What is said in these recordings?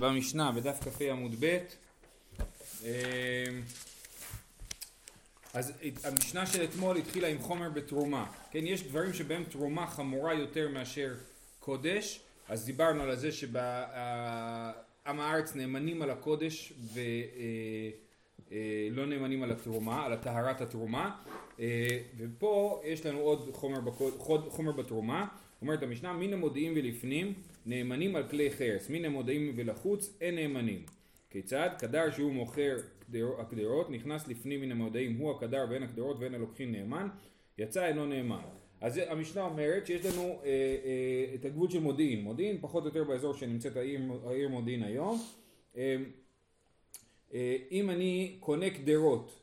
במשנה, בדף כ"ה עמוד ב'. אמ, אז המשנה של אתמול התחילה עם חומר בתרומה. כן, יש דברים שבהם תרומה חמורה יותר מאשר קודש, אז דיברנו על זה שעם הארץ נאמנים על הקודש ולא אה, אה, נאמנים על התרומה, על טהרת התרומה. אה, ופה יש לנו עוד חומר, בקוד, חומר בתרומה. אומרת המשנה, מן המודיעים ולפנים נאמנים על כלי חרס, מן המודיעים ולחוץ אין נאמנים. כיצד? קדר שהוא מוכר הקדרות, נכנס לפנים מן המודיעים הוא הקדר ואין הקדרות ואין הלוקחים נאמן, יצא אינו נאמן. אז המשנה אומרת שיש לנו אה, אה, את הגבול של מודיעין, מודיעין פחות או יותר באזור שנמצאת העיר, העיר מודיעין היום. אה, אה, אם אני קונה קדרות,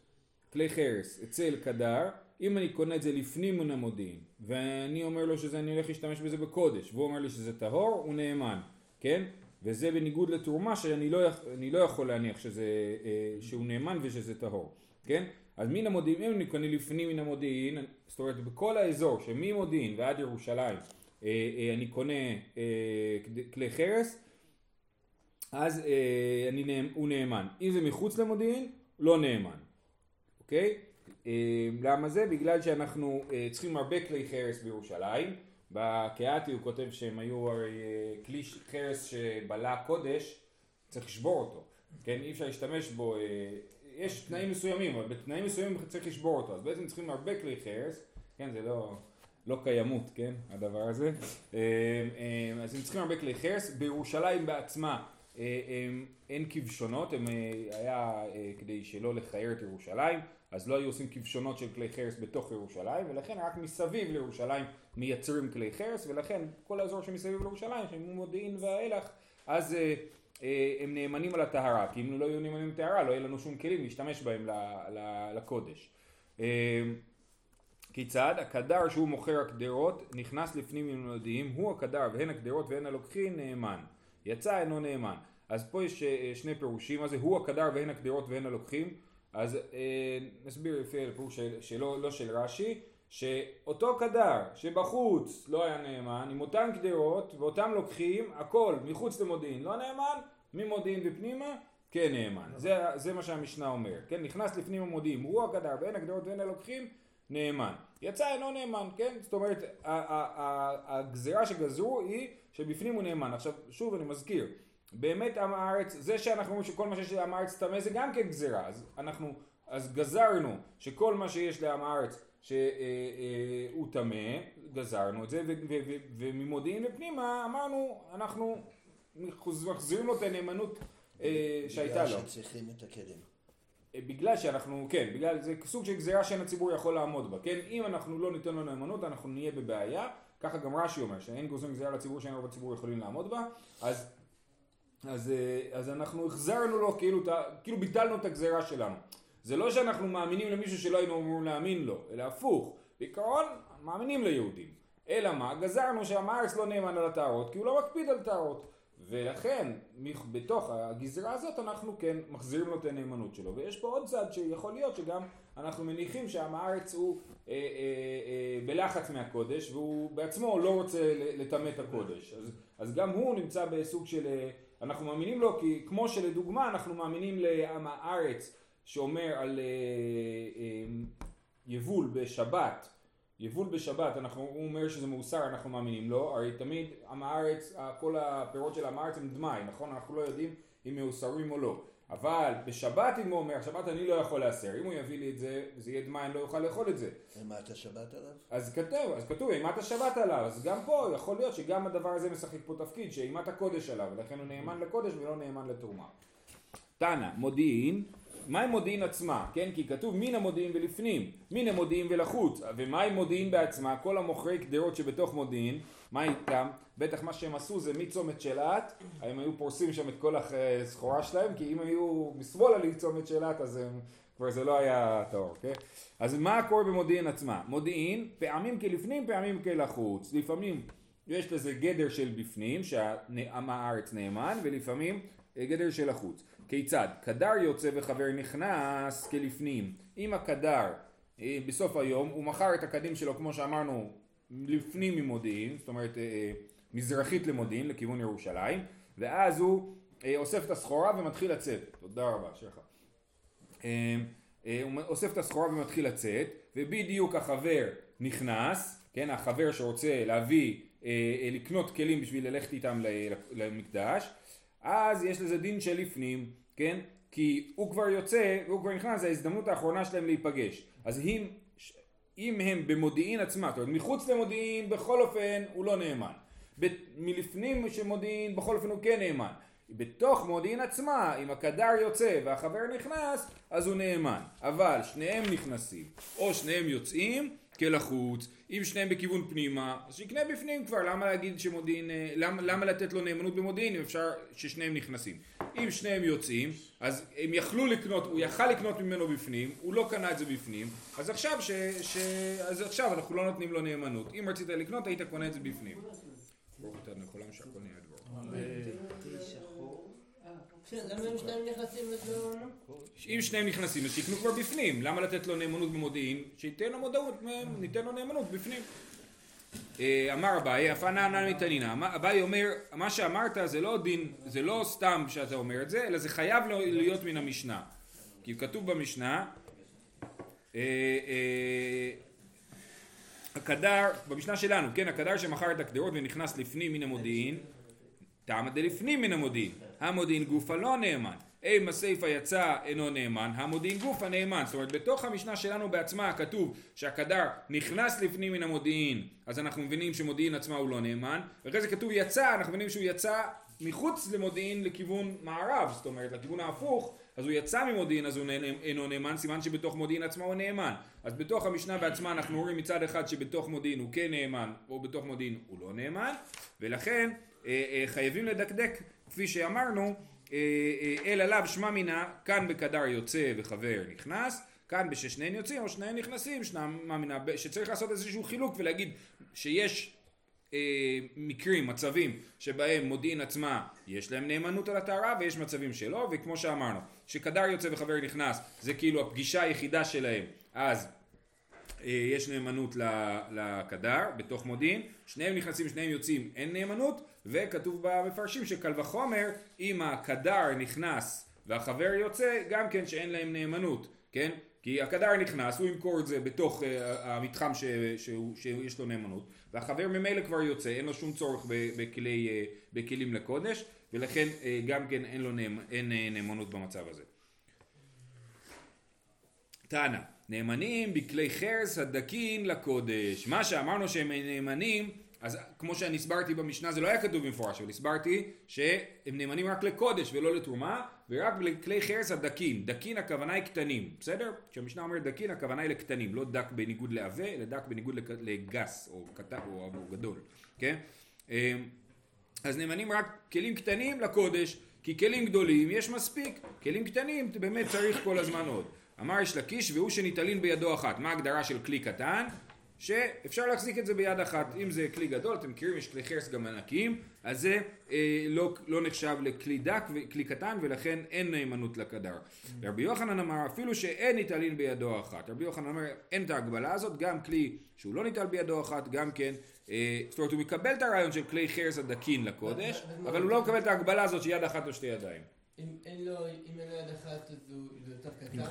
כלי חרס, אצל קדר, אם אני קונה את זה לפנים מן המודיעין, ואני אומר לו שאני הולך להשתמש בזה בקודש, והוא אומר לי שזה טהור, הוא נאמן, כן? וזה בניגוד לתרומה שאני לא, לא יכול להניח שזה, אה, שהוא נאמן ושזה טהור, כן? אז מן המודיעין, אם אני קונה לפנים מן המודיעין, זאת אומרת בכל האזור שממודיעין ועד ירושלים אה, אה, אני קונה כלי חרס, אז אני, הוא נאמן. אם זה מחוץ למודיעין, לא נאמן, אוקיי? אה, למה זה? בגלל שאנחנו אה, צריכים הרבה כלי חרס בירושלים. בקהתי הוא כותב שהם היו הרי אה, כלי חרס שבלע קודש, צריך לשבור אותו. כן, אי אפשר להשתמש בו, יש תנאים מסוימים, אבל בתנאים מסוימים צריך לשבור אותו. אז בעצם צריכים הרבה כלי חרס, כן, זה לא, לא קיימות, כן, הדבר הזה. אז הם צריכים הרבה כלי חרס. בירושלים בעצמה אין כבשונות, הם היה כדי שלא לכער את ירושלים. אז לא היו עושים כבשונות של כלי חרס בתוך ירושלים, ולכן רק מסביב לירושלים מייצרים כלי חרס, ולכן כל האזור שמסביב לירושלים, שהם מודיעין ואילך, אז אה, אה, הם נאמנים על הטהרה, כי אם לא היו נאמנים לטהרה לא יהיה לנו שום כלים להשתמש בהם לקודש. אה, כיצד? הקדר שהוא מוכר הקדרות נכנס לפנים עם מודיעים, הוא הקדר והן הקדרות והן הלוקחין נאמן. יצא אינו נאמן. אז פה יש אה, שני פירושים, מה זה הוא הקדר והן הקדרות והן הלוקחים. אז אה, נסביר לפי הפירוש של, שלא לא של רש"י, שאותו קדר שבחוץ לא היה נאמן, עם אותן קדרות ואותם לוקחים, הכל מחוץ למודיעין לא נאמן, ממודיעין ופנימה כן נאמן. זה, זה מה שהמשנה אומר, כן? נכנס לפנים המודיעין, הוא הקדר ואין הקדרות ואין הלוקחים, נאמן. יצא אינו נאמן, כן? זאת אומרת, הגזירה שגזרו היא שבפנים הוא נאמן. עכשיו, שוב אני מזכיר, באמת עם הארץ, זה שאנחנו אומרים שכל מה שיש לעם הארץ טמא זה גם כן גזירה, אז אנחנו, אז גזרנו שכל מה שיש לעם הארץ שהוא אה, אה, טמא, גזרנו את זה, וממודיעין לפנימה אמרנו, אנחנו מחזירים לו את הנאמנות אה, שהייתה לו. בגלל שצריכים את הקדם. בגלל שאנחנו, כן, בגלל זה סוג של גזירה שאין הציבור יכול לעמוד בה, כן? אם אנחנו לא ניתן לו נאמנות אנחנו נהיה בבעיה, ככה גם רש"י אומר, שאין גוזרים גזירה לציבור שאין רוב הציבור יכולים לעמוד בה, אז אז, אה, אז אנחנו החזרנו לו, כאילו, כאילו ביטלנו את הגזירה שלנו. זה לא שאנחנו מאמינים למישהו שלא היינו אמורים להאמין לו, אלא הפוך. בעיקרון, מאמינים ליהודים. אלא מה? גזרנו שהמארץ לא נאמן על הטהרות, כי הוא לא מקפיד על טהרות. ולכן, בתוך הגזרה הזאת אנחנו כן מחזירים לו את הנאמנות שלו. ויש פה עוד צד שיכול להיות שגם אנחנו מניחים שעם הארץ הוא אה, אה, אה, בלחץ מהקודש, והוא בעצמו לא רוצה לטמא את הקודש. אז, אז גם הוא נמצא בסוג של... אה, אנחנו מאמינים לו כי כמו שלדוגמה אנחנו מאמינים לעם הארץ שאומר על אה, אה, יבול בשבת, יבול בשבת, אנחנו, הוא אומר שזה מאוסר, אנחנו מאמינים לו, הרי תמיד עם הארץ, כל הפירות של עם הארץ הם דמאי, נכון? אנחנו לא יודעים אם מאוסרים או לא. אבל בשבת אם הוא אומר, שבת אני לא יכול להסר, אם הוא יביא לי את זה, זה יהיה אני לא אוכל לאכול את זה. אימת השבת עליו? אז כתוב, אז כתוב אימת השבת עליו, אז גם פה יכול להיות שגם הדבר הזה משחק פה תפקיד, שאימת הקודש עליו, ולכן הוא נאמן לקודש ולא נאמן לתרומה. תנא, מודיעין, מהי מודיעין עצמה, כן? כי כתוב מן המודיעין ולפנים, מן המודיעין ולחוץ, ומהי מודיעין בעצמה, כל המוכרי קדרות שבתוך מודיעין, מה איתם? בטח מה שהם עשו זה מצומת שלט, הם היו פורסים שם את כל הסחורה שלהם, כי אם היו משמאלה לצומת שלט אז הם, כבר זה לא היה טהור, כן? אז מה קורה במודיעין עצמה? מודיעין, פעמים כלפנים, פעמים כלחוץ. לפעמים יש לזה גדר של בפנים, שעם הארץ נאמן, ולפעמים גדר של החוץ. כיצד? קדר יוצא וחבר נכנס כלפנים. אם הקדר אה, בסוף היום הוא מכר את הקדים שלו כמו שאמרנו לפנים ממודיעין, זאת אומרת אה, אה, מזרחית למודיעין לכיוון ירושלים, ואז הוא אה, אוסף את הסחורה ומתחיל לצאת. תודה רבה, שלך. הוא אוסף את הסחורה ומתחיל לצאת, ובדיוק החבר נכנס, כן, החבר שרוצה להביא, לקנות כלים בשביל ללכת איתם למקדש, אז יש לזה דין של לפנים, כן? כי הוא כבר יוצא, הוא כבר נכנס, זו ההזדמנות האחרונה שלהם להיפגש. אז אם, אם הם במודיעין עצמה, זאת אומרת מחוץ למודיעין בכל אופן הוא לא נאמן. ב- מלפנים מודיעין בכל אופן הוא כן נאמן. בתוך מודיעין עצמה, אם הקדר יוצא והחבר נכנס, אז הוא נאמן. אבל שניהם נכנסים, או שניהם יוצאים כלחוץ, אם שניהם בכיוון פנימה, אז שיקנה בפנים כבר, למה להגיד שמודיעין, אה, למה, למה לתת לו נאמנות במודיעין אם אפשר ששניהם נכנסים? אם שניהם יוצאים, אז הם יכלו לקנות, הוא יכל לקנות ממנו בפנים, הוא לא קנה את זה בפנים, אז עכשיו, ש, ש, אז עכשיו אנחנו לא נותנים לו נאמנות. אם רצית לקנות, היית קונה את זה בפנים. ברוך אתה העם שהכל נהיה דברו. כן, למה הם שניים נכנסים לזה? אם שניהם נכנסים, אז שיקנו כבר בפנים. למה לתת לו נאמנות במודיעין? שייתן לו מודעות, ניתן לו נאמנות בפנים. אה, אמר אביי, מתנינא. אמר- אביי אומר, מה שאמרת זה לא דין, זה לא סתם שאתה אומר את זה, אלא זה חייב לא- להיות מן המשנה. כי כתוב במשנה, אה, אה, הקדר, במשנה שלנו, כן, הקדר שמכר את הקדרות ונכנס לפנים מן המודיעין, טעמא דלפנים מן המודיעין, המודיעין גופה לא נאמן. אם הסיפא יצא אינו נאמן, המודיעין גופה נאמן. זאת אומרת, בתוך המשנה שלנו בעצמה כתוב שהקדר נכנס לפנים מן המודיעין, אז אנחנו מבינים שמודיעין עצמה הוא לא נאמן, ואחרי זה כתוב יצא, אנחנו מבינים שהוא יצא מחוץ למודיעין לכיוון מערב, זאת אומרת, לכיוון ההפוך, אז הוא יצא ממודיעין אז הוא אינו נאמן, סימן שבתוך מודיעין עצמה הוא נאמן. אז בתוך המשנה בעצמה אנחנו רואים מצד אחד שבתוך מודיעין הוא כן נאמן, או בתוך מודיעין הוא לא נאמן, ולכן חייבים לדקדק, כפי שאמרנו, אה, אה, אל עליו שמע מינה, כאן בקדר יוצא וחבר נכנס, כאן בששניהם יוצאים או שניהם נכנסים, שמע מינה, ב- שצריך לעשות איזשהו חילוק ולהגיד שיש אה, מקרים, מצבים, שבהם מודיעין עצמה יש להם נאמנות על הטהרה ויש מצבים שלא, וכמו שאמרנו, שקדר יוצא וחבר נכנס זה כאילו הפגישה היחידה שלהם, אז אה, יש נאמנות לקדר בתוך מודיעין, שניהם נכנסים, שניהם יוצאים, אין נאמנות, וכתוב במפרשים שקל וחומר, אם הקדר נכנס והחבר יוצא, גם כן שאין להם נאמנות, כן? כי הקדר נכנס, הוא ימכור את זה בתוך uh, המתחם ש, שהוא, שיש לו נאמנות, והחבר ממילא כבר יוצא, אין לו שום צורך בכלי, uh, בכלים לקודש, ולכן uh, גם כן אין לו נאמ, אין, uh, נאמנות במצב הזה. תנא, נאמנים בכלי חרס הדקין לקודש. מה שאמרנו שהם נאמנים, אז כמו שאני הסברתי במשנה, זה לא היה כתוב במפורש, אבל הסברתי שהם נאמנים רק לקודש ולא לתרומה, ורק לכלי חרס הדקין. דקין הכוונה היא קטנים, בסדר? כשהמשנה אומרת דקין הכוונה היא לקטנים, לא דק בניגוד לעבה, אלא דק בניגוד לגס או קטן או, או גדול, כן? אמ, אז נאמנים רק כלים קטנים לקודש, כי כלים גדולים יש מספיק, כלים קטנים באמת צריך כל הזמן עוד. אמר יש לקיש והוא שניטלין בידו אחת. מה ההגדרה של כלי קטן? שאפשר להחזיק את זה ביד אחת. אם זה כלי גדול, אתם מכירים, יש כלי חרס גם ענקיים, אז זה אה, לא, לא נחשב לכלי דק וכלי קטן, ולכן אין נאמנות לקדר. רבי יוחנן אמר, אפילו שאין ניטלין בידו אחת. רבי יוחנן אומר, אין את ההגבלה הזאת, גם כלי שהוא לא ניטל בידו אחת, גם כן, אה, זאת אומרת, הוא מקבל את הרעיון של כלי חרס הדקין לקודש, אבל הוא לא מקבל את ההגבלה הזאת שיד אחת או שתי ידיים. אם אין לו, אם אין לו יד אחת, אז הוא זה יותר קטן או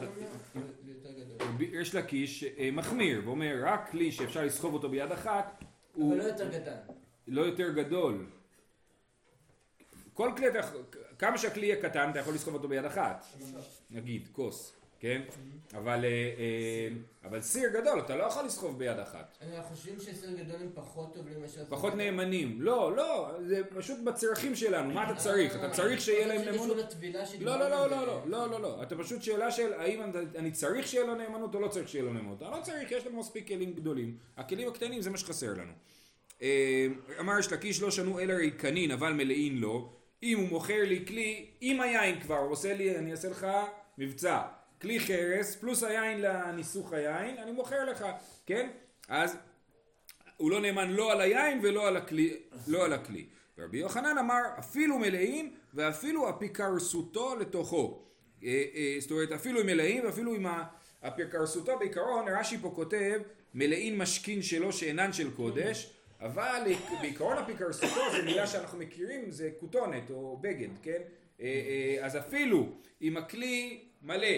לא? יותר גדול. יש לקיש אה, מחמיר, ואומר, רק כלי שאפשר לסחוב אותו ביד אחת, הוא אבל לא יותר קטן. לא יותר גדול. כל כלי, כמה שהכלי יהיה קטן, אתה יכול לסחוב אותו ביד אחת. נגיד, כוס, כן? אבל, אה, אה, אבל סיר גדול, אתה לא יכול לסחוב ביד אחת. אנחנו חושבים שסיר גדול הם פחות טובים מאשר... פחות נאמנים. לא, לא, זה פשוט בצרכים שלנו, מה אתה צריך? אתה צריך שיהיה להם נאמנות? לא, לא, לא. לא, לא, לא, לא, לא. אתה פשוט שאלה של האם אני- צריך שיהיה לו נאמנות או לא צריך שיהיה לו נאמנות. אני לא צריך, יש לנו מספיק כלים גדולים. הכלים הקטנים זה מה שחסר לנו. אה, אמר יש לקיש לא שנו אלא ריקנין אבל מלאין לו. אם הוא מוכר לי כלי עם היין כבר, הוא עושה לי, אני אעשה לך מבצע. כלי חרס פלוס היין לניסוך היין, אני מוכר לך, כן? אז הוא לא נאמן לא על היין ולא על הכלי. לא על הכלי. ורבי יוחנן אמר אפילו מלאים ואפילו אפיקרסותו לתוכו. אה, אה, זאת אומרת אפילו עם מלאים ואפילו עם אפיקרסותו בעיקרון רש"י פה כותב מלאים משכין שלו שאינן של קודש אבל בעיקרון אפיקרסותו זה מילה שאנחנו מכירים זה כותונת או בגד כן אה, אז אפילו אם הכלי מלא,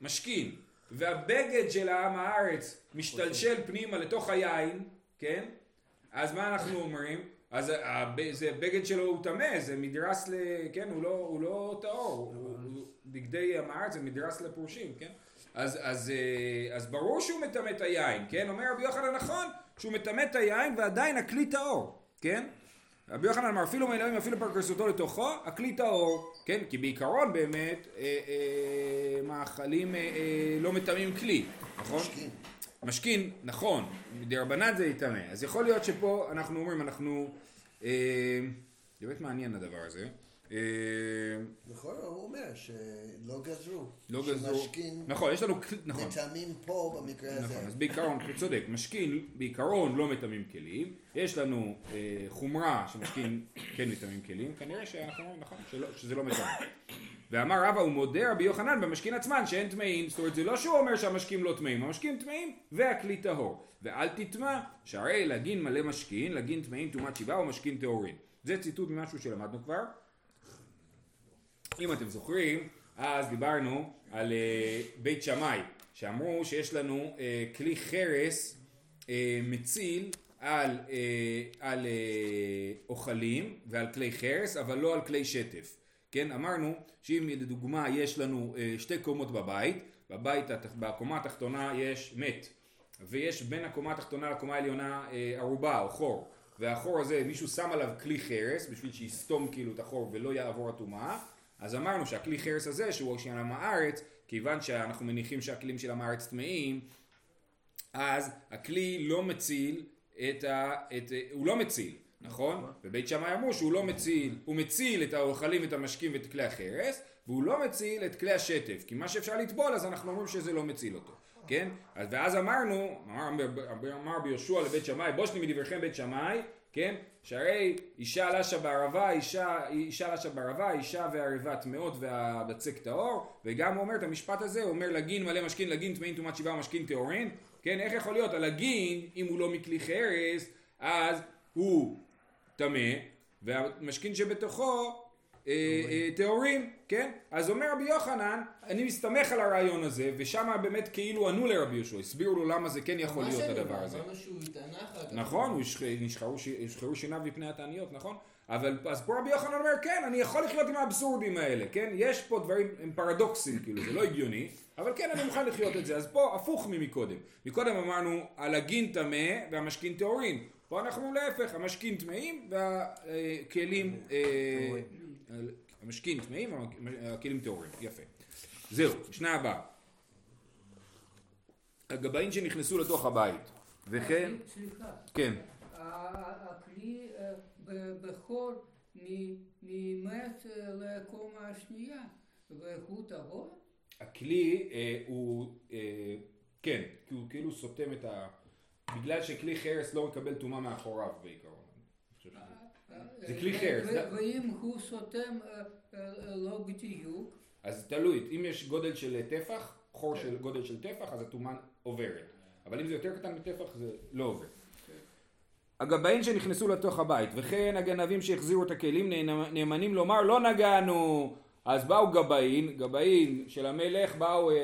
משכין, והבגד של העם הארץ משתלשל פנימה לתוך היין, כן? אז מה אנחנו אומרים? אז זה בגד שלו הוא טמא, זה מדרס ל... כן, הוא לא, הוא לא טהור, בגדי עם הארץ זה מדרס לפרושים, כן? אז, אז, אה, אז ברור שהוא מטמא את היין, כן? אומר רבי יוחנן נכון שהוא מטמא את היין ועדיין הכלי טהור, כן? רבי יוחנן אמר אפילו מאלוהים אפילו פרקסותו לתוכו, הכלי טהור, כן? כי בעיקרון באמת אה, אה, מאכלים אה, אה, לא מטמאים כלי, נכון? משכין. משכין, נכון, מדרבנן זה יטמא. אז יכול להיות שפה אנחנו אומרים, אנחנו... אה, באמת מעניין הדבר הזה. אה, נכון, הוא אומר שלא גזרו. לא גזרו. שמשכין נכון, יש לנו... נכון. מטעמים פה במקרה הזה. נכון, אז בעיקרון, אתה צודק, משכין בעיקרון לא מטמאים כלים, יש לנו אה, חומרה שמשכין כן מטמאים כלים, כנראה שאנחנו אומרים נכון, שלא, שזה לא מטמא. ואמר רבא הוא מודה רבי יוחנן במשכין עצמן שאין טמאים, זאת אומרת זה לא שהוא אומר שהמשקים לא טמאים, המשקים טמאים והכלי טהור. ואל תטמא, שהרי לגין מלא משכין, לגין טמאים טומאת שבעה ומשכין טהורין. זה ציטוט ממשהו שלמדנו כבר. אם אתם זוכרים, אז דיברנו על אה, בית שמאי, שאמרו שיש לנו אה, כלי חרס אה, מציל על, אה, על אה, אוכלים ועל כלי חרס, אבל לא על כלי שטף. כן, אמרנו שאם לדוגמה יש לנו אה, שתי קומות בבית, בבית, בקומה התחתונה יש מת, ויש בין הקומה התחתונה לקומה העליונה אה, ערובה או חור, והחור הזה מישהו שם עליו כלי חרס בשביל שיסתום כאילו את החור ולא יעבור הטומאה, אז אמרנו שהכלי חרס הזה שהוא של עם הארץ, כיוון שאנחנו מניחים שהכלים של עם הארץ טמאים, אז הכלי לא מציל את ה... את, הוא לא מציל, נכון? בבית שמאי אמרו שהוא לא מציל, הוא מציל את האוכלים ואת המשקים ואת כלי החרס, והוא לא מציל את כלי השטף, כי מה שאפשר לטבול אז אנחנו אומרים שזה לא מציל אותו, כן? אז ואז אמרנו, אמר, אמר ביהושע לבית שמאי, בושני מדבריכם בית שמאי, כן? שהרי אישה לשה בערבה, אישה, אישה לשה בערבה, אישה והערבה טמאות והבצק טהור, וגם הוא אומר את המשפט הזה, הוא אומר לגין מלא משכין, לגין טמאים טומאת שבעה ומשכין טהורין, כן? איך יכול להיות? הלגין, אם הוא לא מכלי חרס, אז הוא טמא, והמשכין שבתוכו טהורים, כן? אז אומר רבי יוחנן, אני מסתמך על הרעיון הזה, ושם באמת כאילו ענו לרבי יהושע, הסבירו לו למה זה כן יכול להיות הדבר הזה. נכון, נשחרו שיניו מפני התעניות, נכון? אבל אז פה רבי יוחנן אומר, כן, אני יכול לחיות עם האבסורדים האלה, כן? יש פה דברים, הם פרדוקסים, כאילו, זה לא הגיוני, אבל כן, אני מוכן לחיות את זה. אז פה הפוך ממקודם. מקודם אמרנו, הלגין טמא והמשכין טהורין. פה אנחנו להפך, המשכין טמאים והכלים, המשכין טמאים והכלים טהורים. יפה. זהו, משנה הבאה. הגבאים שנכנסו לתוך הבית. וכן, סליחה, כן. הכלי אה, בחור ממת אה, לקומה השנייה, והוא טהור? הכלי אה, הוא, כן, כי הוא כאילו סותם את ה... בגלל שכלי חרס לא מקבל טומאה מאחוריו בעיקרון. זה כלי חרס, זה- ואם הוא סותם אה, אה, לא בדיוק, אז תלוי, אם יש גודל של טפח, חור של גודל של טפח, אז הטומאה עוברת. אבל אם זה יותר קטן מטפח, זה לא עובר. הגבאים שנכנסו לתוך הבית, וכן הגנבים שהחזירו את הכלים נאמ- נאמנים לומר לא נגענו. אז באו גבאים, גבאים של המלך באו אה, אה,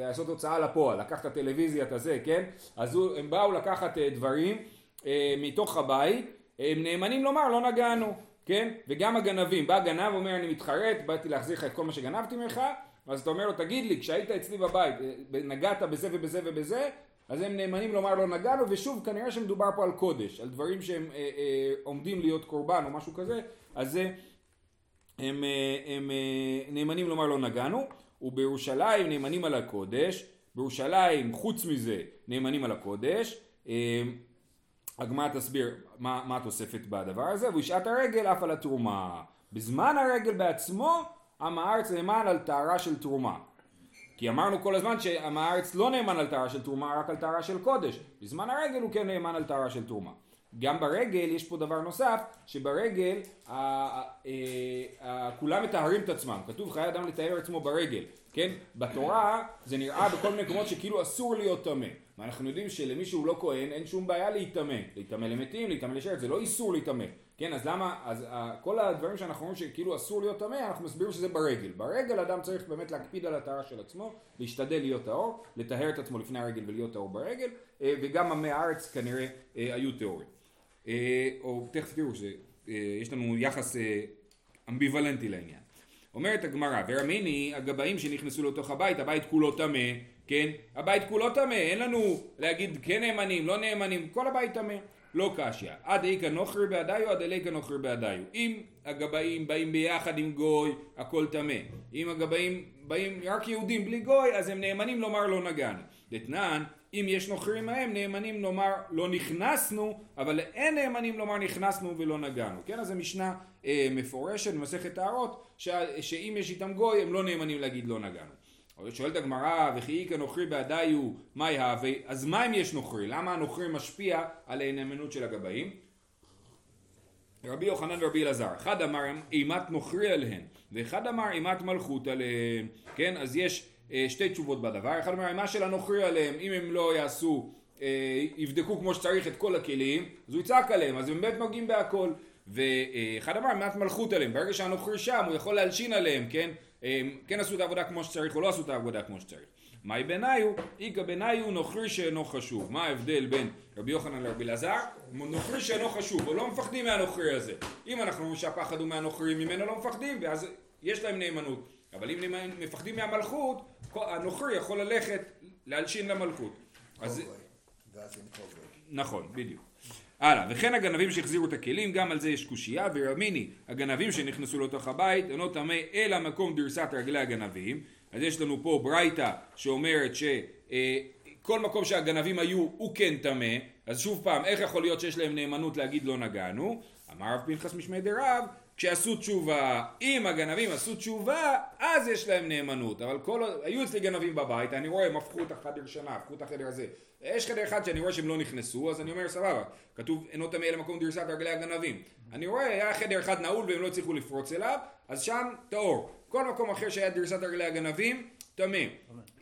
לעשות הוצאה לפועל, לקח את הטלוויזיה, את הזה, כן? אז הם באו לקחת אה, דברים אה, מתוך הבית, הם נאמנים לומר לא נגענו, כן? וגם הגנבים, בא גנב אומר אני מתחרט, באתי להחזיר לך את כל מה שגנבתי ממך, אז אתה אומר לו תגיד לי, כשהיית אצלי בבית, אה, נגעת בזה ובזה ובזה, אז הם נאמנים לומר לא נגענו, ושוב כנראה שמדובר פה על קודש, על דברים שהם אה, אה, עומדים להיות קורבן או משהו כזה, אז הם, אה, הם אה, נאמנים לומר לא נגענו, ובירושלים נאמנים על הקודש, בירושלים חוץ מזה נאמנים על הקודש, אה, הגמרא תסביר מה, מה התוספת בדבר הזה, ובשעת הרגל אף על התרומה. בזמן הרגל בעצמו, עם הארץ נאמן על טהרה של תרומה. כי אמרנו כל הזמן שעם הארץ לא נאמן על טהרה של תרומה, רק על טהרה של קודש. בזמן הרגל הוא כן נאמן על טהרה של תרומה. גם ברגל יש פה דבר נוסף, שברגל ה- ה- ה- ה- כולם מטהרים את עצמם. כתוב חיי אדם לטהר עצמו ברגל, כן? בתורה זה נראה בכל מיני מקומות שכאילו אסור להיות טמא. ואנחנו יודעים שלמי שהוא לא כהן אין שום בעיה להיטמא. להיטמא למתים, להיטמא לשרת, זה לא איסור להיטמא. כן, אז למה, אז uh, כל הדברים שאנחנו אומרים שכאילו אסור להיות טמא, אנחנו מסבירים שזה ברגל. ברגל אדם צריך באמת להקפיד על הטהרה של עצמו, להשתדל להיות טהור, לטהר את עצמו לפני הרגל ולהיות טהור ברגל, uh, וגם עמי הארץ כנראה uh, היו טהורים. Uh, או תכף תראו שיש לנו יחס uh, אמביוולנטי לעניין. אומרת הגמרא, ורמיני הגבאים שנכנסו לתוך הבית, הבית כולו טמא, כן? הבית כולו טמא, אין לנו להגיד כן נאמנים, לא נאמנים, כל הבית טמא. לא קשיא. עד איכא נוכרי בעדיו, עד אליכא נוכרי בעדיו. אם הגבאים באים ביחד עם גוי, הכל טמא. אם הגבאים באים רק יהודים בלי גוי, אז הם נאמנים לומר לא נגענו. דתנן, אם יש נוכרים מהם, נאמנים לומר לא נכנסנו, אבל אין נאמנים לומר נכנסנו ולא נגענו. כן, אז זו משנה אה, מפורשת במסכת טהרות, שאם יש איתם גוי, הם לא נאמנים להגיד לא נגענו. שואלת הגמרא, וכי איכא נוכרי בעדיו, מה יהווה? אז מה אם יש נוכרי? למה הנוכרי משפיע על הנאמנות של הגבאים? רבי יוחנן ורבי אלעזר, אחד אמר אימת נוכרי עליהן, ואחד אמר אימת מלכות עליהן, כן? אז יש שתי תשובות בדבר, אחד אמר אימה של הנוכרי עליהם, אם הם לא יעשו, אה, יבדקו כמו שצריך את כל הכלים, אז הוא יצעק עליהם, אז הם באמת נוגעים בהכל. ואחד אמר אימת מלכות עליהם, ברגע שהנוכרי שם הוא יכול להלשין עליהם, כן? כן עשו את העבודה כמו שצריך או לא עשו את העבודה כמו שצריך. מהי ביניו? איכא ביניו נוכרי שאינו חשוב. מה ההבדל בין רבי יוחנן לרבי אלעזר? נוכרי שאינו חשוב, או לא מפחדים מהנוכרי הזה. אם אנחנו אומרים שהפחד הוא מהנוכרי, ממנו לא מפחדים, ואז יש להם נאמנות. אבל אם מפחדים מהמלכות, הנוכרי יכול ללכת להלשין למלכות. אז... נכון, בדיוק. הלאה, וכן הגנבים שהחזירו את הכלים, גם על זה יש קושייה, ורמיני, הגנבים שנכנסו לתוך הבית, אינו טמא אלא מקום דרסת רגלי הגנבים, אז יש לנו פה ברייתא שאומרת שכל מקום שהגנבים היו הוא כן טמא, אז שוב פעם, איך יכול להיות שיש להם נאמנות להגיד לא נגענו? אמר רב פנחס משמי דרב, כשעשו תשובה, אם הגנבים עשו תשובה, אז יש להם נאמנות, אבל כל, היו אצלי גנבים בבית, אני רואה הם הפכו את החדר שנה, הפכו את החדר הזה, יש חדר אחד שאני רואה שהם לא נכנסו, אז אני אומר סבבה, כתוב אינו טמא למקום דרסת רגלי הגנבים. אני רואה, היה חדר אחד נעול והם לא הצליחו לפרוץ אליו, אז שם טהור. כל מקום אחר שהיה דרסת רגלי הגנבים, טמא.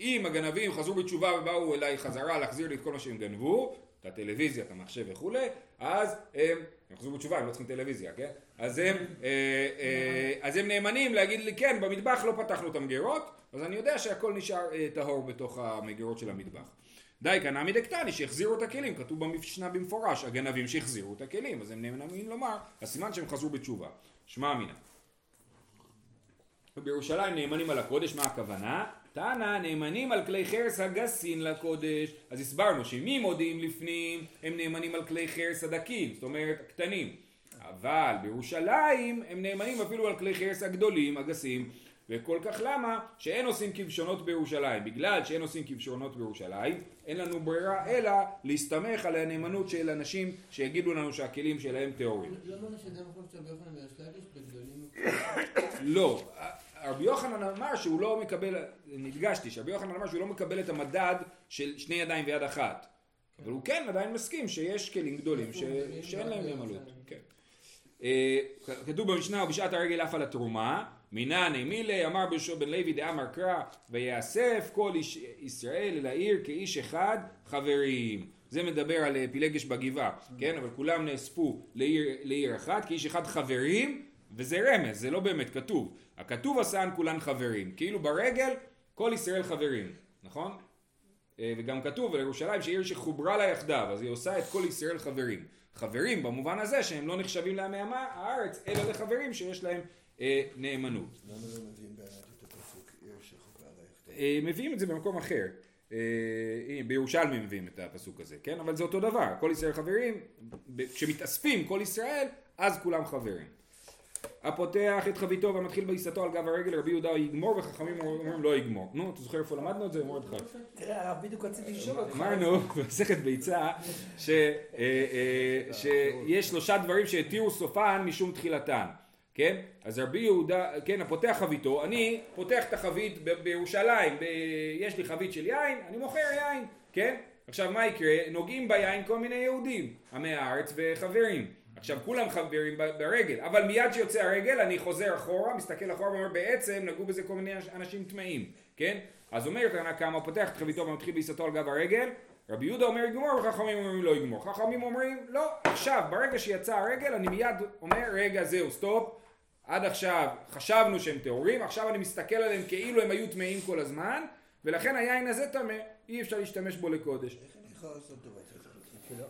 אם הגנבים חזרו בתשובה ובאו אליי חזרה להחזיר לי את כל מה שהם גנבו, את הטלוויזיה, את המחשב וכולי, אז הם, הם חזרו בתשובה, הם לא צריכים טלוויזיה, כן? אז הם, אה, אה, אז הם נאמנים להגיד לי, כן, במטבח לא פתחנו את המגירות, אז אני יודע שהכל נשאר אה, טהור בתוך המגירות של המטבח. די כנמי דקטני שהחזירו את הכלים, כתוב במשנה במפורש, הגנבים שהחזירו את הכלים, אז הם נאמנים לומר, הסימן שהם חזרו בתשובה. שמע אמינא. בירושלים נאמנים על הקודש, מה הכוונה? תנא נאמנים על כלי חרס הגסין לקודש. אז הסברנו שמי מודיעים לפנים, הם נאמנים על כלי חרס הדקים, זאת אומרת הקטנים. אבל בירושלים הם נאמנים אפילו על כלי חרס הגדולים, הגסים. וכל כך למה? שאין עושים כבשונות בירושלים. בגלל שאין עושים כבשונות בירושלים, אין לנו ברירה אלא להסתמך על הנאמנות של אנשים שיגידו לנו שהכלים שלהם טהורים. לא אמרנו שזה מקום בגדולים? לא. רבי יוחנן אמר שהוא לא מקבל, נדגשתי, שרבי יוחנן אמר שהוא לא מקבל את המדד של שני ידיים ויד אחת. אבל הוא כן עדיין מסכים שיש כלים גדולים שאין להם נאמנות. כן. אה, כתוב במשנה ובשעת הרגל עף על התרומה מינני מילי אמר בשו בן לוי דאמר קרא ויאסף כל איש ישראל אל העיר כאיש אחד חברים זה מדבר על אה, פילגש בגבעה כן אבל כולם נאספו לעיר אחת כאיש אחד חברים וזה רמז זה לא באמת כתוב הכתוב עשן כולן חברים כאילו ברגל כל ישראל חברים נכון? אה, וגם כתוב על ירושלים שעיר שחוברה לה יחדיו אז היא עושה את כל ישראל חברים חברים במובן הזה שהם לא נחשבים לעמי הארץ אלא לחברים שיש להם אה, נאמנות. למה לא מביאים באמת את הפסוק עיר שחוברה לה אה, מביאים את זה במקום אחר. בירושלמי מביאים את הפסוק הזה, כן? אבל זה אותו דבר, כל ישראל חברים, כשמתאספים כל ישראל, אז כולם חברים. הפותח את חביתו והמתחיל בעיסתו על גב הרגל רבי יהודה יגמור וחכמים אומרים לא יגמור. נו, אתה זוכר איפה למדנו את זה? מרדכי. תראה הרב בדיוק רציתי לשאול אותך. אמרנו במסכת ביצה אה, אה, שיש שלושה דברים שהתירו סופן משום תחילתן. כן? אז רבי יהודה, כן, הפותח חביתו, אני פותח את החבית בירושלים. יש לי חבית של יין, אני מוכר יין, כן? עכשיו מה יקרה? נוגעים ביין כל מיני יהודים, עמי הארץ וחברים. עכשיו כולם חברים ברגל, אבל מיד שיוצא הרגל אני חוזר אחורה, מסתכל אחורה ואומר בעצם נגעו בזה כל מיני אנשים טמאים, כן? אז אומרת הנא כמה פותח את חביתו ומתחיל בעיסתו על גב הרגל, רבי יהודה אומר יגמור וחכמים אומרים לא יגמור. חכמים אומרים לא, עכשיו ברגע שיצא הרגל אני מיד אומר רגע זהו סטופ, עד עכשיו חשבנו שהם טהורים, עכשיו אני מסתכל עליהם כאילו הם היו טמאים כל הזמן, ולכן היין הזה טמא, אי אפשר להשתמש בו לקודש. איך אני יכול לעשות דבר כזה?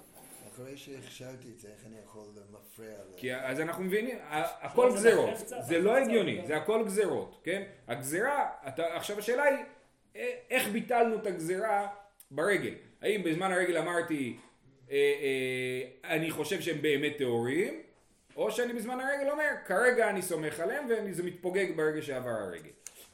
אחרי שהכשרתי את זה, איך אני יכול מפריע ל... כי אז אנחנו מבינים, הכל גזרות, זה לא הגיוני, זה הכל גזרות, כן? הגזרה, עכשיו השאלה היא, א- איך ביטלנו את הגזרה ברגל? האם בזמן הרגל אמרתי, אה, אה, אני חושב שהם באמת טהורים, או שאני בזמן הרגל אומר, כרגע אני סומך עליהם וזה מתפוגג ברגע שעבר הרגל.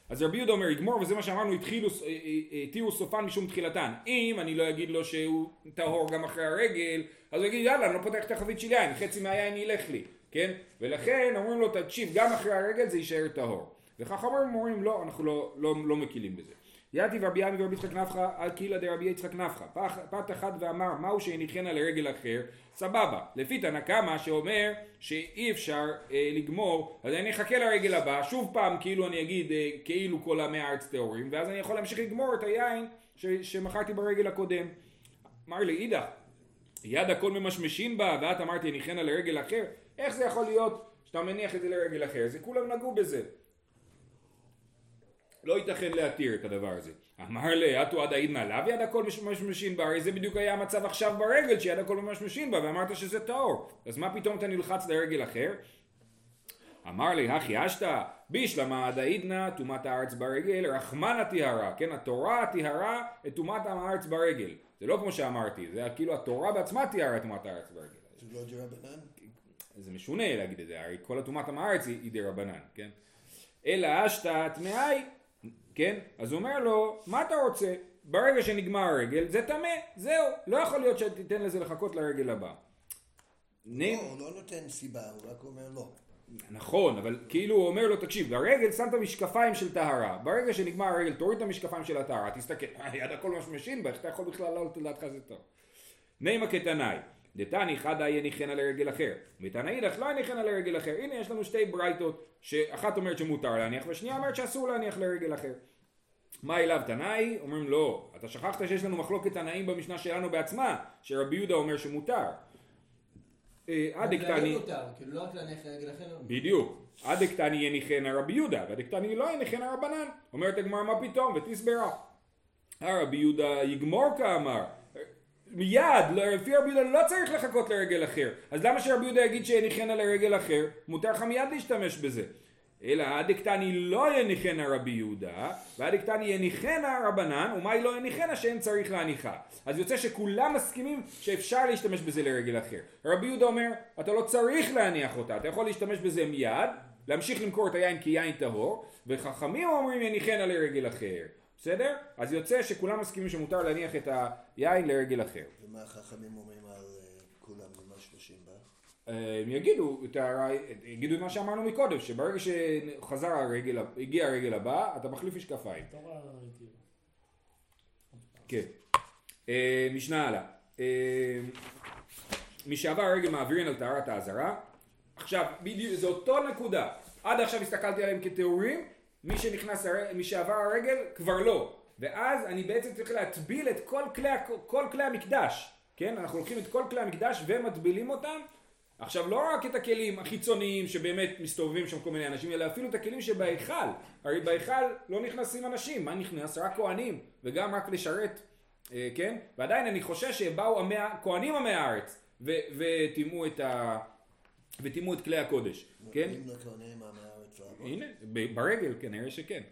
אז רבי יהודה אומר יגמור וזה מה שאמרנו התחילו, אה, אה, התירו סופן משום תחילתן. אם אני לא אגיד לו שהוא טהור גם אחרי הרגל אז הוא יגיד יאללה אני לא פותח את החבית של יין חצי מהיין ילך לי כן? ולכן אומרים לו תקשיב גם אחרי הרגל זה יישאר טהור וחכמים אומרים לא אנחנו לא, לא, לא מקילים בזה יתיב רבי ימי ורבי יצחק נפחא על קהילה דרבי יצחק נפחא. פח- פת אחד ואמר מהו שהניחנה לרגל אחר? סבבה. לפי תנא קמא שאומר שאי אפשר אה, לגמור אז אני אחכה לרגל הבא. שוב פעם כאילו אני אגיד אה, כאילו כל עמי הארץ טהורים ואז אני יכול להמשיך לגמור את היין ש, שמכרתי ברגל הקודם. אמר לי אידך יד הכל ממשמשין בה ואת אמרתי הניחנה לרגל אחר איך זה יכול להיות שאתה מניח את זה לרגל אחר? זה כולם נגעו בזה לא ייתכן להתיר את הדבר הזה. אמר ליה, אטו עד האידנא לאו יד הכל ממשמשין בה, הרי זה בדיוק היה המצב עכשיו ברגל, שיד הכל ממשמשין בה, ואמרת שזה טהור. אז מה פתאום אתה נלחץ לרגל אחר? אמר ליה, הכי השתא, בשלמא עד האידנא, טומאת עם הארץ ברגל, רחמנא טיהרה, כן, התורה טיהרה את טומאת עם הארץ ברגל. זה לא כמו שאמרתי, זה כאילו התורה בעצמה טיהרה את טומאת עם הארץ ברגל. זה לא דרבנן? זה משונה להגיד את זה, הרי כל הטומאת עם הארץ היא דרבנן, כן? אלא אשתא טמאי, כן? אז הוא אומר לו, מה אתה רוצה? ברגע שנגמר הרגל, זה טמא, זהו, לא יכול להיות שתיתן לזה לחכות לרגל הבא. לא, הוא לא נותן סיבה, הוא רק אומר לא. נכון, אבל כאילו הוא אומר לו, תקשיב, ברגל שמת משקפיים של טהרה, ברגע שנגמר הרגל, תוריד את המשקפיים של הטהרה, תסתכל, אה, יד הכל משמשין בה, איך אתה יכול בכלל לעלות לדעתך זה טוב. נימה כתנאי, דתני חדא יניחנה לרגל אחר, ותנא אידך לא יניחנה לרגל אחר. הנה יש לנו שתי ברייתות, שאחת אומרת שמותר להניח, והשנייה אומרת שאסור להניח לרגל אחר. מה אליו תנאי? אומרים לא. אתה שכחת שיש לנו מחלוקת תנאים במשנה שלנו בעצמה, שרבי יהודה אומר שמותר. אה. להגיד מותר, כאילו לא רק להניח לרגל אחר. בדיוק. עד דקתני יניחנה רבי יהודה, ועד דקתני לא יניחנה רבנן. אומרת הגמרא מה פתאום, ותסברה. הרבי יהודה יגמור כאמר. מיד, לא- לפי רבי יהודה לא צריך לחכות לרגל אחר. אז למה שרבי יהודה יגיד שיניחנה לרגל אחר? מותר לך מיד להשתמש בזה. אלא עד דקתני לא יניחנה רבי יהודה, ועד דקתני יניחנה רבנן, ומה היא לא יניחנה שאין צריך להניחה. אז יוצא שכולם מסכימים שאפשר להשתמש בזה לרגל אחר. רבי יהודה אומר, אתה לא צריך להניח אותה, אתה יכול להשתמש בזה מיד, להמשיך למכור את היין כיין טהור, וחכמים אומרים יניחנה לרגל אחר. בסדר? אז יוצא שכולם מסכימים שמותר להניח את היין לרגל אחר. ומה החכמים אומרים על אה, כולם ממשמשים בה? אה, הם יגידו את הרעי- יגידו את מה שאמרנו מקודם, שברגע שחזר הרגל, הגיע הרגל הבא, אתה מחליף משקפיים. כן. אה, משנה הלאה. אה, משעבר הרגל מעבירין על טהרת האזהרה. עכשיו, בדיוק, זה אותו נקודה. עד עכשיו הסתכלתי עליהם כטהורים, מי שנכנס, מי שעבר הרגל, כבר לא. ואז אני בעצם צריך להטביל את כל כלי, כל כלי המקדש. כן? אנחנו לוקחים את כל כלי המקדש ומטבילים אותם. עכשיו לא רק את הכלים החיצוניים שבאמת מסתובבים שם כל מיני אנשים, אלא אפילו את הכלים שבהיכל. הרי בהיכל לא נכנסים אנשים, מה נכנס? רק כהנים, וגם רק לשרת, אה, כן? ועדיין אני חושש שבאו עמי, ה- כהנים עמי הארץ וטימאו את, ה- את כלי הקודש, כן? נותנים לכהנים עם לעבוד? הנה, ברגל כנראה שכן,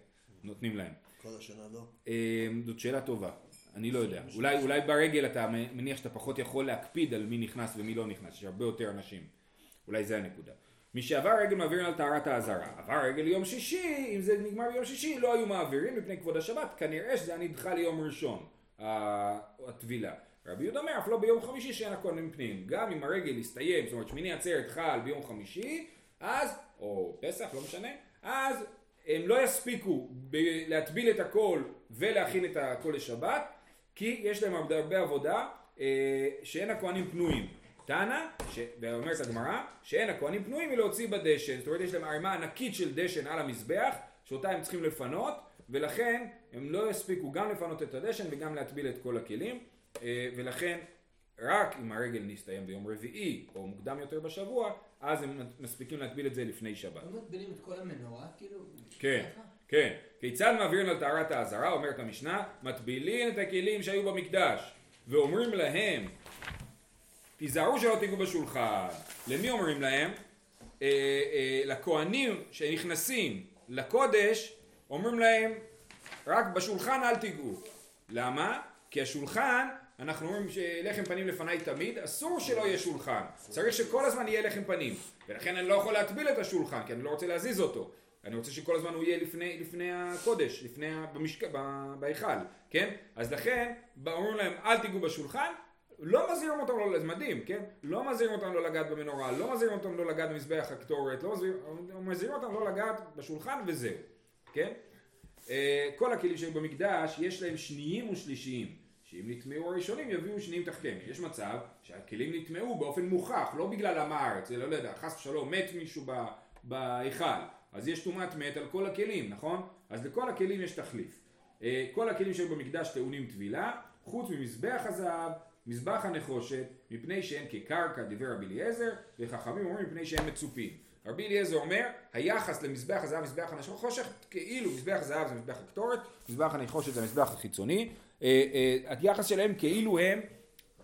נותנים להם. כל השנה לא? אה, זאת שאלה טובה, אני לא יודע. אולי, אולי ברגל אתה מניח שאתה פחות יכול להקפיד על מי נכנס ומי לא נכנס, יש הרבה יותר אנשים. אולי זה הנקודה. מי שעבר רגל מעבירים על טהרת האזהרה. עבר רגל יום שישי, אם זה נגמר ביום שישי, לא היו מעבירים מפני כבוד השבת, כנראה שזה היה נדחה ליום ראשון, הטבילה. רבי יהודה אומר, אף לא ביום חמישי שאין הכהנים פנים. גם אם הרגל יסתיים, זאת אומרת שמיני עצרת חל ביום חמישי, אז, או פסח, לא משנה, אז הם לא יספיקו ב- להטביל את הכל ולהכין את הכל לשבת, כי יש להם הרבה, עבודה אה, שאין הכהנים פנויים. טענה, ש... ואומרת הגמרא, שאין הכהנים פנויים מלהוציא בדשן. זאת אומרת, יש להם ערימה ענקית של דשן על המזבח, שאותה הם צריכים לפנות, ולכן הם לא יספיקו גם לפנות את הדשן וגם להטביל את כל הכלים. אה, ולכן רק אם הרגל נסתיים ביום רביעי או מוקדם יותר בשבוע, אז הם מספיקים להטביל את זה לפני שבת. לא מטבילים את כל המנורה, כאילו? כן? כן. כיצד מעבירים על טהרת האזהרה, אומרת המשנה, מטבילים את הכלים שהיו במקדש, ואומרים להם, תיזהרו שלא תיגעו בשולחן. למי אומרים להם? אה, אה, לכהנים שנכנסים לקודש, אומרים להם, רק בשולחן אל תיגעו. למה? כי השולחן, אנחנו אומרים שלחם פנים לפניי תמיד, אסור שלא יהיה שולחן. צריך שכל הזמן יהיה לחם פנים. ולכן אני לא יכול להטביל את השולחן, כי אני לא רוצה להזיז אותו. אני רוצה שכל הזמן הוא יהיה לפני, לפני הקודש, לפני, במשק, בהיכל, כן? אז לכן, אומרים להם אל תיגעו בשולחן, לא מזהירים אותם לא, זה מדהים, כן? לא מזהירים אותם לא לגעת במנורה, לא מזהירים אותם לא לגעת במזבח הקטורת, לא מזהירים, מזהירים אותם לא לגעת בשולחן וזהו, כן? אה, כל הכלים שהיו במקדש יש להם שניים ושלישיים, שאם נטמעו הראשונים יביאו שניים תחתיהם. יש מצב שהכלים נטמעו באופן מוכח, לא בגלל עם הארץ, אלא לא יודע, חס ושלום מת מישהו בהיכל, אז יש טומאת מת על כל הכלים, נכון? אז לכל הכלים יש תחליף. אה, כל הכלים שהיו במקדש טעונים טבילה, חוץ ממזבח הזהב, מזבח הנחושת, מפני שהן כקרקע, דיבר רבי אליעזר, וחכמים אומרים מפני שהן מצופים. רבי אליעזר אומר, היחס למזבח הזהב, מזבח הנחושת, כאילו מזבח הזהב זה מזבח הקטורת, מזבח הנחושת זה המזבח החיצוני, היחס שלהם כאילו הם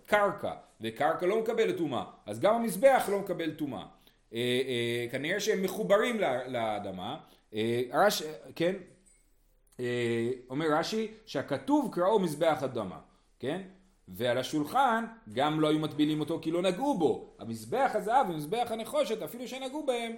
קרקע, וקרקע לא מקבלת טומאה, אז גם המזבח לא מקבל טומאה. אה, אה, כנראה שהם מחוברים לאדמה, אה, רש, כן, אה, אומר רש"י שהכתוב קראו מזבח אדמה, כן? ועל השולחן גם לא היו מטבילים אותו כי לא נגעו בו. המזבח הזהב ומזבח הנחושת אפילו שנגעו בהם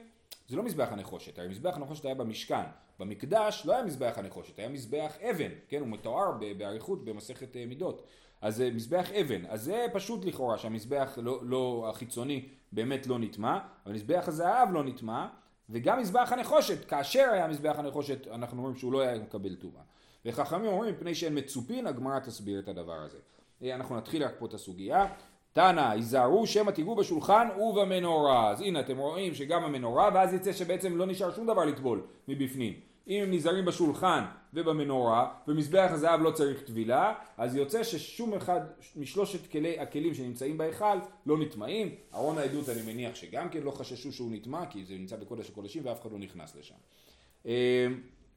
זה לא מזבח הנחושת, הרי מזבח הנחושת היה במשכן. במקדש לא היה מזבח הנחושת, היה מזבח אבן, כן? הוא מתואר באריכות במסכת אה, מידות. אז זה מזבח אבן, אז זה פשוט לכאורה שהמזבח לא, לא החיצוני באמת לא נטמע, אבל מזבח הזהב לא נטמע, וגם מזבח הנחושת, כאשר היה מזבח הנחושת, אנחנו אומרים שהוא לא היה מקבל טומאה. וחכמים אומרים מפני שהם מצופין, הגמרא תסביר את הדבר הזה. אה, אנחנו נתחיל רק פה את הסוגיה. תנא, היזהרו שמא תיגעו בשולחן ובמנורה. אז הנה אתם רואים שגם המנורה, ואז יצא שבעצם לא נשאר שום דבר לטבול מבפנים. אם הם נזהרים בשולחן ובמנורה, ומזבח הזהב לא צריך טבילה, אז יוצא ששום אחד משלושת כלי, הכלים שנמצאים בהיכל לא נטמעים. ארון העדות אני מניח שגם כן לא חששו שהוא נטמע, כי זה נמצא בקודש הקודשים ואף אחד לא נכנס לשם. אה,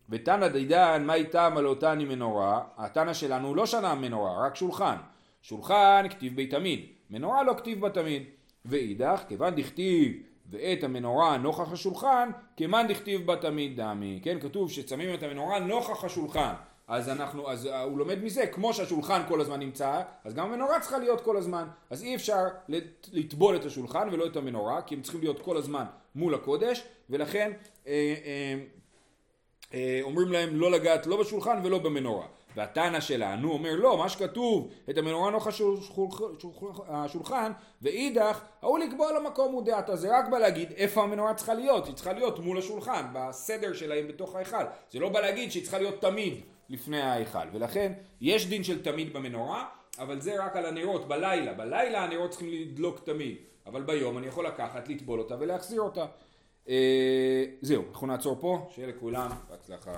ותנא דידן, מה איתם על אותני מנורה? התנא שלנו לא שנה מנורה, רק שולחן. שולחן כתיב בי תמיד, מנורה לא כתיב בה תמיד. ואידך, כיוון דכתיב ואת המנורה נוכח השולחן, כמאן דכתיב בה תמיד דמי. כן, כתוב ששמים את המנורה נוכח השולחן. אז אנחנו, אז אה, הוא לומד מזה, כמו שהשולחן כל הזמן נמצא, אז גם המנורה צריכה להיות כל הזמן. אז אי אפשר לט- לטבול את השולחן ולא את המנורה, כי הם צריכים להיות כל הזמן מול הקודש, ולכן אה, אה, אה, אומרים להם לא לגעת לא בשולחן ולא במנורה. והתנא שלנו אומר לא, מה שכתוב, את המנורה השול- השולחן, ואידך, ההוא לקבוע למקום הוא דעתה, זה רק בא להגיד איפה המנורה צריכה להיות, היא צריכה להיות מול השולחן, בסדר שלהם בתוך ההיכל. זה לא בא להגיד שהיא צריכה להיות תמיד לפני ההיכל, ולכן יש דין של תמיד במנורה, אבל זה רק על הנרות בלילה, בלילה הנרות צריכים לדלוק תמיד, אבל ביום אני יכול לקחת, לטבול אותה ולהחזיר אותה. אה, זהו, אנחנו נעצור פה, שיהיה לכולם בהצלחה.